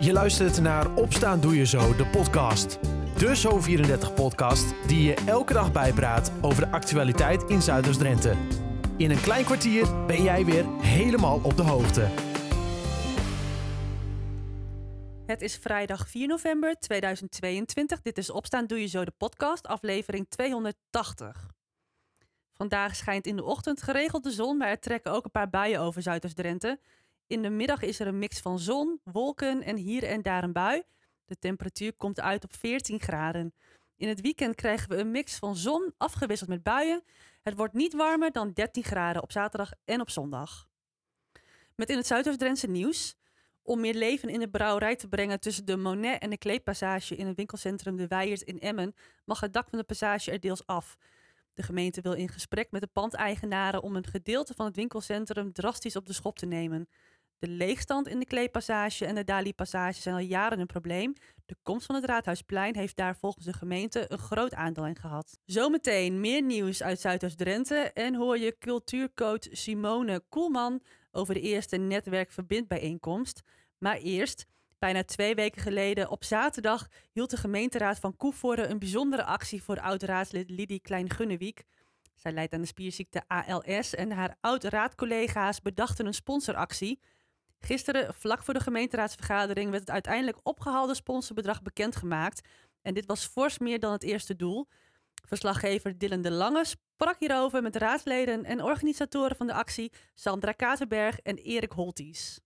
Je luistert naar Opstaan Doe Je Zo, de podcast. De Zo34-podcast die je elke dag bijpraat over de actualiteit in Zuiders-Drenthe. In een klein kwartier ben jij weer helemaal op de hoogte. Het is vrijdag 4 november 2022. Dit is Opstaan Doe Je Zo, de podcast, aflevering 280. Vandaag schijnt in de ochtend geregeld de zon, maar er trekken ook een paar buien over Zuiders-Drenthe. In de middag is er een mix van zon, wolken en hier en daar een bui. De temperatuur komt uit op 14 graden. In het weekend krijgen we een mix van zon afgewisseld met buien. Het wordt niet warmer dan 13 graden op zaterdag en op zondag. Met in het Zuidoost-Drentse nieuws. Om meer leven in de brouwerij te brengen tussen de Monet en de Kleedpassage in het winkelcentrum De Weijers in Emmen, mag het dak van de passage er deels af. De gemeente wil in gesprek met de pandeigenaren om een gedeelte van het winkelcentrum drastisch op de schop te nemen. De leegstand in de Kleepassage en de Dali-passage zijn al jaren een probleem. De komst van het Raadhuisplein heeft daar volgens de gemeente een groot aandeel in gehad. Zometeen meer nieuws uit Zuidoost-Drenthe en hoor je cultuurcoach Simone Koelman over de eerste netwerkverbindbijeenkomst. Maar eerst, bijna twee weken geleden op zaterdag hield de gemeenteraad van Koevoorde een bijzondere actie voor oud-raadslid Lidie Klein-Gunnewiek. Zij leidt aan de spierziekte ALS en haar oud-raadcollega's bedachten een sponsoractie. Gisteren, vlak voor de gemeenteraadsvergadering, werd het uiteindelijk opgehaalde sponsorbedrag bekendgemaakt. En dit was fors meer dan het eerste doel. Verslaggever Dylan de Lange sprak hierover met raadsleden en organisatoren van de actie Sandra Katerberg en Erik Holties.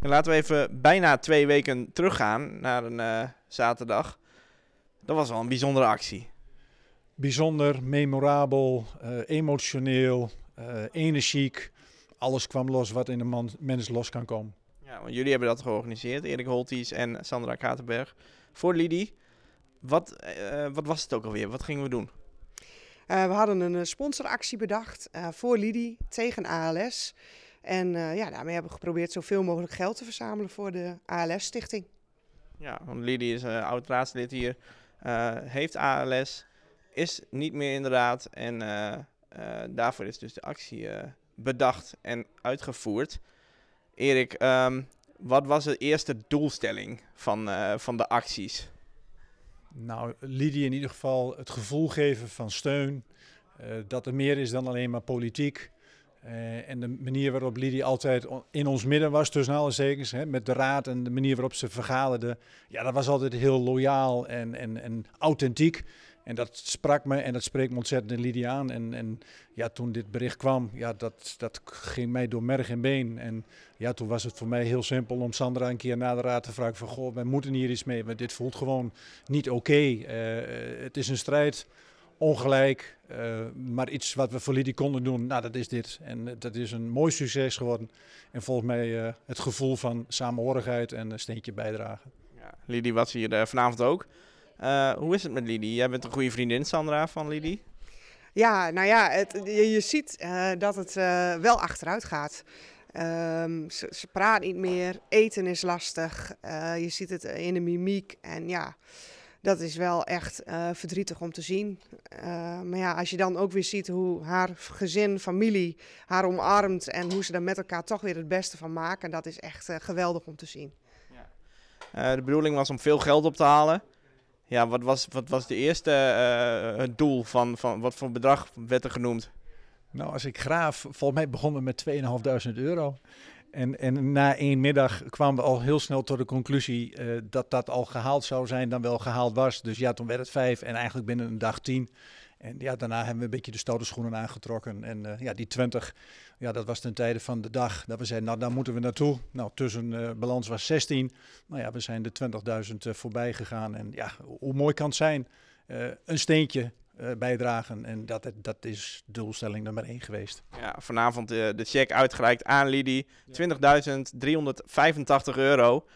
En laten we even bijna twee weken teruggaan naar een uh, zaterdag. Dat was wel een bijzondere actie. Bijzonder, memorabel, uh, emotioneel, uh, energiek alles kwam los wat in een mens los kan komen. Ja, want jullie hebben dat georganiseerd, Erik Holties en Sandra Katerberg. Voor Lidie, wat, uh, wat was het ook alweer? Wat gingen we doen? Uh, we hadden een sponsoractie bedacht uh, voor Lidie tegen ALS. En ja, daarmee hebben we geprobeerd zoveel mogelijk geld te verzamelen voor de ALS-stichting. Ja, want Lidie is oud raadslid hier, heeft ALS, is niet meer inderdaad. En daarvoor is dus de actie bedacht en uitgevoerd. Erik, um, wat was de eerste doelstelling van, uh, van de acties? Nou, Lidie in ieder geval het gevoel geven van steun. Uh, dat er meer is dan alleen maar politiek. Uh, en de manier waarop Lidie altijd in ons midden was, tussen alle zekers, hè, met de raad en de manier waarop ze vergaderde. Ja, dat was altijd heel loyaal en, en, en authentiek. En dat sprak me en dat spreekt me ontzettend in Lydia aan. En, en ja, toen dit bericht kwam, ja, dat, dat ging mij door merg en been. En ja, toen was het voor mij heel simpel om Sandra een keer na de raad te vragen van... Goh, wij moeten hier iets mee, want dit voelt gewoon niet oké. Uh, het is een strijd, ongelijk, uh, maar iets wat we voor Lidie konden doen, nou dat is dit. En dat is een mooi succes geworden. En volgens mij het gevoel van samenhorigheid en een steentje bijdragen. Ja, Lidie was hier vanavond ook. Uh, hoe is het met Lidie? Jij bent een goede vriendin, Sandra, van Lidie. Ja, nou ja, het, je, je, ziet uh, dat het uh, wel achteruit gaat. Um, ze, ze, praat niet meer, eten is lastig, je ziet het in de mimiek en ja, dat is wel echt verdrietig om te zien. maar ja, als je dan ook weer ziet hoe haar gezin, familie haar omarmt en hoe ze er met elkaar toch weer het beste van maken, dat is echt geweldig om te zien. Ja. de bedoeling was om veel geld op te halen. Ja, wat was, wat was de eerste het doel van, van wat voor bedrag werd er genoemd? Nou, als ik graaf, volgens mij begonnen met 2.500 euro. En, en na één middag kwamen we al heel snel tot de conclusie uh, dat dat al gehaald zou zijn, dan wel gehaald was. Dus ja, toen werd het vijf en eigenlijk binnen een dag tien. En ja, daarna hebben we een beetje de stoute schoenen aangetrokken. En uh, ja, die 20, ja, dat was ten tijde van de dag dat we zeiden, nou, daar moeten we naartoe. Nou, tussen uh, balans was 16. Nou ja, we zijn de 20.000 uh, voorbij gegaan. En ja, hoe mooi kan het zijn? een steentje bijdragen. En dat, dat is doelstelling nummer 1 geweest. Ja, vanavond de check uitgereikt aan Lidie. 20.385 euro.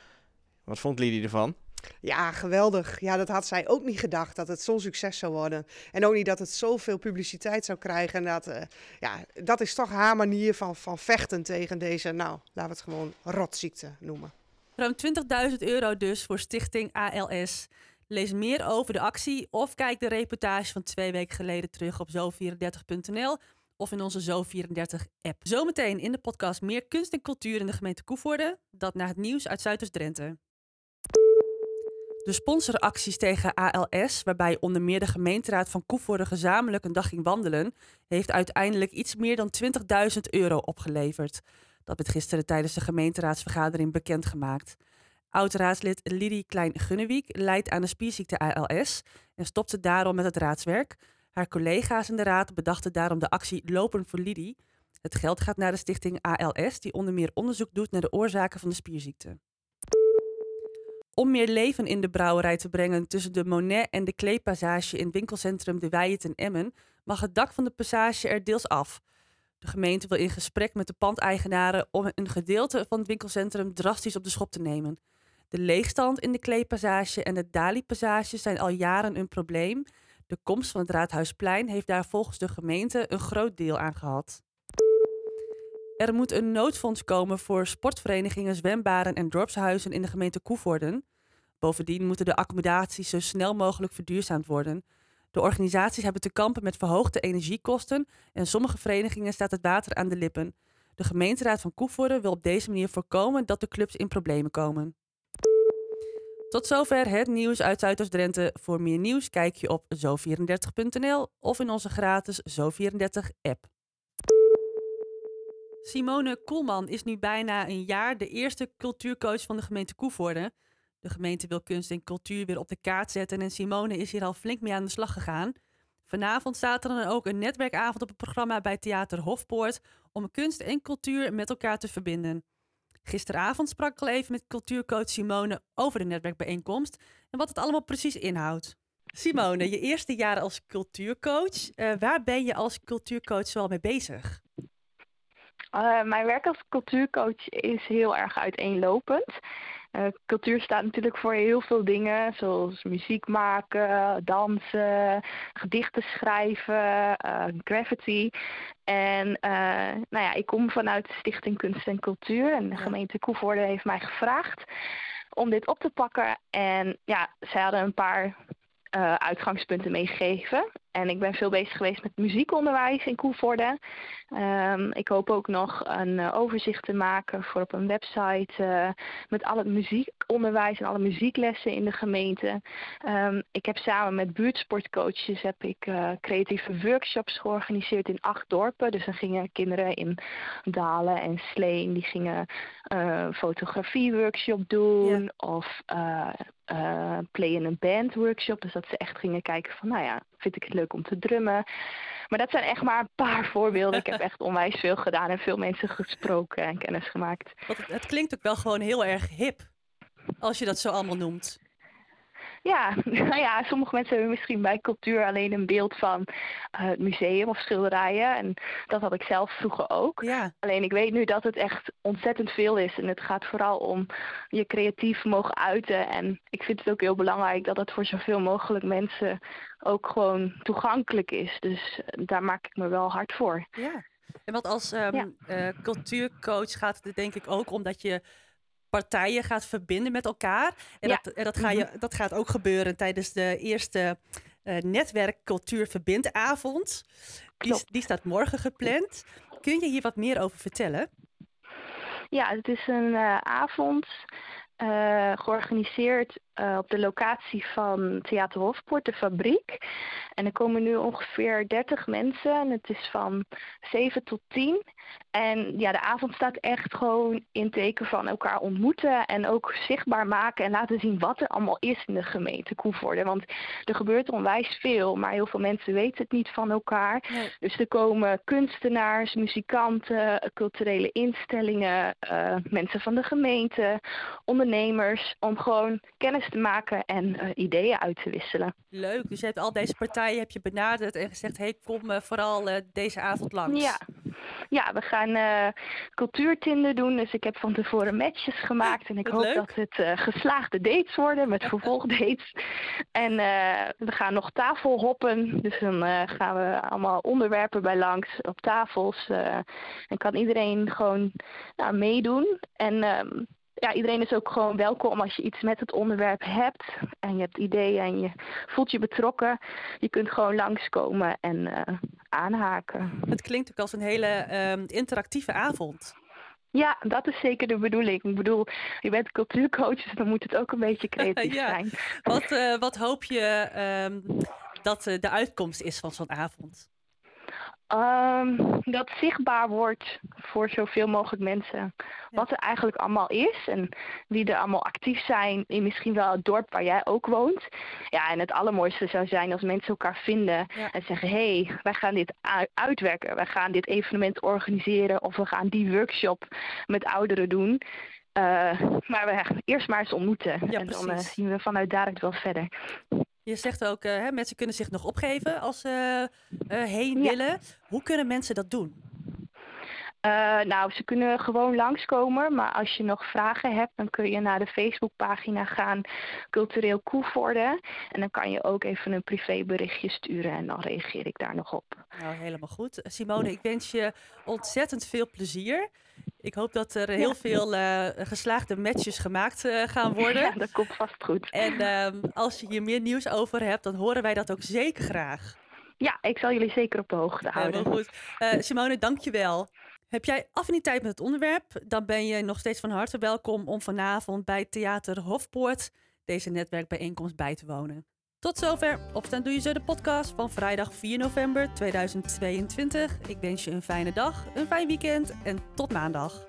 Wat vond Lidie ervan? Ja, geweldig. Ja, dat had zij ook niet gedacht dat het zo'n succes zou worden. En ook niet dat het zoveel publiciteit zou krijgen. En dat, uh, ja, dat is toch haar manier van, van vechten tegen deze, nou, laten we het gewoon rotziekte noemen. Ruim 20.000 euro dus voor Stichting ALS. Lees meer over de actie of kijk de reportage van twee weken geleden terug op zo34.nl of in onze Zo34-app. Zometeen in de podcast meer kunst en cultuur in de gemeente Koevoorde. Dat na het nieuws uit Zuidoost-Drenthe. De sponsoracties tegen ALS, waarbij onder meer de gemeenteraad van Koevoorde gezamenlijk een dag ging wandelen, heeft uiteindelijk iets meer dan 20.000 euro opgeleverd. Dat werd gisteren tijdens de gemeenteraadsvergadering bekendgemaakt. Oud-raadslid Klein-Gunnewiek leidt aan de spierziekte ALS en stopte daarom met het raadswerk. Haar collega's in de raad bedachten daarom de actie Lopen voor Lidie. Het geld gaat naar de stichting ALS, die onder meer onderzoek doet naar de oorzaken van de spierziekte. Om meer leven in de brouwerij te brengen tussen de Monet en de Kleepassage in winkelcentrum De Weijet in Emmen, mag het dak van de passage er deels af. De gemeente wil in gesprek met de pandeigenaren om een gedeelte van het winkelcentrum drastisch op de schop te nemen. De leegstand in de Kleepassage en de Dali-passage zijn al jaren een probleem. De komst van het Raadhuisplein heeft daar volgens de gemeente een groot deel aan gehad. Er moet een noodfonds komen voor sportverenigingen, zwembaden en dorpshuizen in de gemeente Koevoorden. Bovendien moeten de accommodaties zo snel mogelijk verduurzaamd worden. De organisaties hebben te kampen met verhoogde energiekosten en sommige verenigingen staat het water aan de lippen. De gemeenteraad van Koevoorden wil op deze manier voorkomen dat de clubs in problemen komen. Tot zover het nieuws uit Zuidoost-Drenthe. Voor meer nieuws kijk je op zo34.nl of in onze gratis Zo34-app. Simone Koelman is nu bijna een jaar de eerste cultuurcoach van de gemeente Koevoorde. De gemeente wil kunst en cultuur weer op de kaart zetten en Simone is hier al flink mee aan de slag gegaan. Vanavond staat er dan ook een netwerkavond op het programma bij Theater Hofpoort om kunst en cultuur met elkaar te verbinden. Gisteravond sprak ik al even met cultuurcoach Simone over de netwerkbijeenkomst en wat het allemaal precies inhoudt. Simone, je eerste jaar als cultuurcoach. Uh, waar ben je als cultuurcoach zoal mee bezig? Uh, mijn werk als cultuurcoach is heel erg uiteenlopend. Uh, cultuur staat natuurlijk voor heel veel dingen, zoals muziek maken, dansen, gedichten schrijven, uh, graffiti. En nou ja, ik kom vanuit de Stichting Kunst en Cultuur en de gemeente Koevoorde heeft mij gevraagd om dit op te pakken. En ja, zij hadden een paar uitgangspunten meegegeven. En ik ben veel bezig geweest met muziekonderwijs in Koevoorde. Um, ik hoop ook nog een uh, overzicht te maken voor op een website uh, met al het muziekonderwijs en alle muzieklessen in de gemeente. Um, ik heb samen met buurtsportcoaches heb ik creatieve workshops georganiseerd in acht dorpen. Dus dan gingen kinderen in Dalen en Sleen, die gingen fotografie-workshop doen ja. of uh, play in een band workshop. Dus dat ze echt gingen kijken van, nou ja, vind ik het leuk om te drummen. Maar dat zijn echt maar een paar voorbeelden. Ik heb echt onwijs veel gedaan en veel mensen gesproken en kennis gemaakt. Het, het klinkt ook wel gewoon heel erg hip, als je dat zo allemaal noemt. Ja, nou ja, sommige mensen hebben misschien bij cultuur alleen een beeld van uh, het museum of schilderijen. En dat had ik zelf vroeger ook. Ja. Alleen ik weet nu dat het echt ontzettend veel is. En het gaat vooral om je creatief mogen uiten. En ik vind het ook heel belangrijk dat het voor zoveel mogelijk mensen ook gewoon toegankelijk is. Dus eh, daar maak ik me wel hard voor. Ja. En wat als um, ja. uh, cultuurcoach gaat het denk ik ook om dat je partijen gaat verbinden met elkaar. En, ja. dat, en dat, ga je, mhm. dat gaat ook gebeuren tijdens de eerste uh, netwerk Cultuur Verbindavond. Die, die staat morgen gepland. Kun je hier wat meer over vertellen? Ja, het is een uh, avond uh, georganiseerd uh, op de locatie van Theater Hofpoort, de fabriek. En er komen nu ongeveer 30 mensen en het is van 7 tot 10. En ja, de avond staat echt gewoon in teken van elkaar ontmoeten en ook zichtbaar maken en laten zien wat er allemaal is in de gemeente Koevoorde. Want er gebeurt onwijs veel, maar heel veel mensen weten het niet van elkaar. Nee. Dus er komen kunstenaars, muzikanten, culturele instellingen, uh, mensen van de gemeente, ondernemers, om gewoon kennis te maken en uh, ideeën uit te wisselen. Leuk, dus je hebt al deze partijen heb je benaderd en gezegd, hey, kom uh, vooral uh, deze avond langs. Ja, ja we gaan cultuurtinden doen, dus ik heb van tevoren matches gemaakt en ik hoop leuk. dat het geslaagde dates worden met vervolgdates. en we gaan nog tafel hoppen, dus dan gaan we allemaal onderwerpen bij langs op tafels en kan iedereen gewoon nou, meedoen. En ehm, ja, iedereen is ook gewoon welkom als je iets met het onderwerp hebt en je hebt ideeën en je voelt je betrokken. Je kunt gewoon langskomen en uh, aanhaken. Het klinkt ook als een hele ehm, interactieve avond. Ja, dat is zeker de bedoeling. Ik bedoel, je bent cultuurcoach, dus dan moet het ook een beetje creatief Ja. zijn. Wat, eh, wat hoop je ehm, dat eh, de uitkomst is van zo'n avond? Ehm, dat zichtbaar wordt voor zoveel mogelijk mensen. Wat er eigenlijk allemaal is en wie er allemaal actief zijn in misschien wel het dorp waar jij ook woont. Ja, en het allermooiste zou zijn als mensen elkaar vinden Ja. en zeggen: hé, hey, wij gaan dit uitwerken. Wij gaan dit evenement organiseren of we gaan die workshop met ouderen doen. Eh, maar we gaan eerst maar eens ontmoeten. Ja, en dan eh, zien we vanuit daaruit wel verder. Je zegt ook, eh, hè, mensen kunnen zich nog opgeven als ze eh, heen Ja. willen. Hoe kunnen mensen dat doen? Eh, nou, ze kunnen gewoon langskomen, maar als je nog vragen hebt, dan kun je naar de Facebookpagina gaan, Cultureel Koevoorde. En dan kan je ook even een privéberichtje sturen en dan reageer ik daar nog op. Nou, helemaal goed. Simone, ik wens je ontzettend veel plezier. Ik hoop dat er heel veel eh, geslaagde matches gemaakt eh, gaan worden. Ja, dat komt vast goed. En ehm, als je hier meer nieuws over hebt, dan horen wij dat ook zeker graag. Ja, ik zal jullie zeker op de hoogte houden. Helemaal goed. Eh, Simone, dankjewel. Heb jij affiniteit met het onderwerp? Dan ben je nog steeds van harte welkom om vanavond bij Theater Hofpoort deze netwerkbijeenkomst bij te wonen. Tot zover. Opstaan doe je zo de podcast van vrijdag 4 november 2022. Ik wens je een fijne dag, een fijn weekend en tot maandag.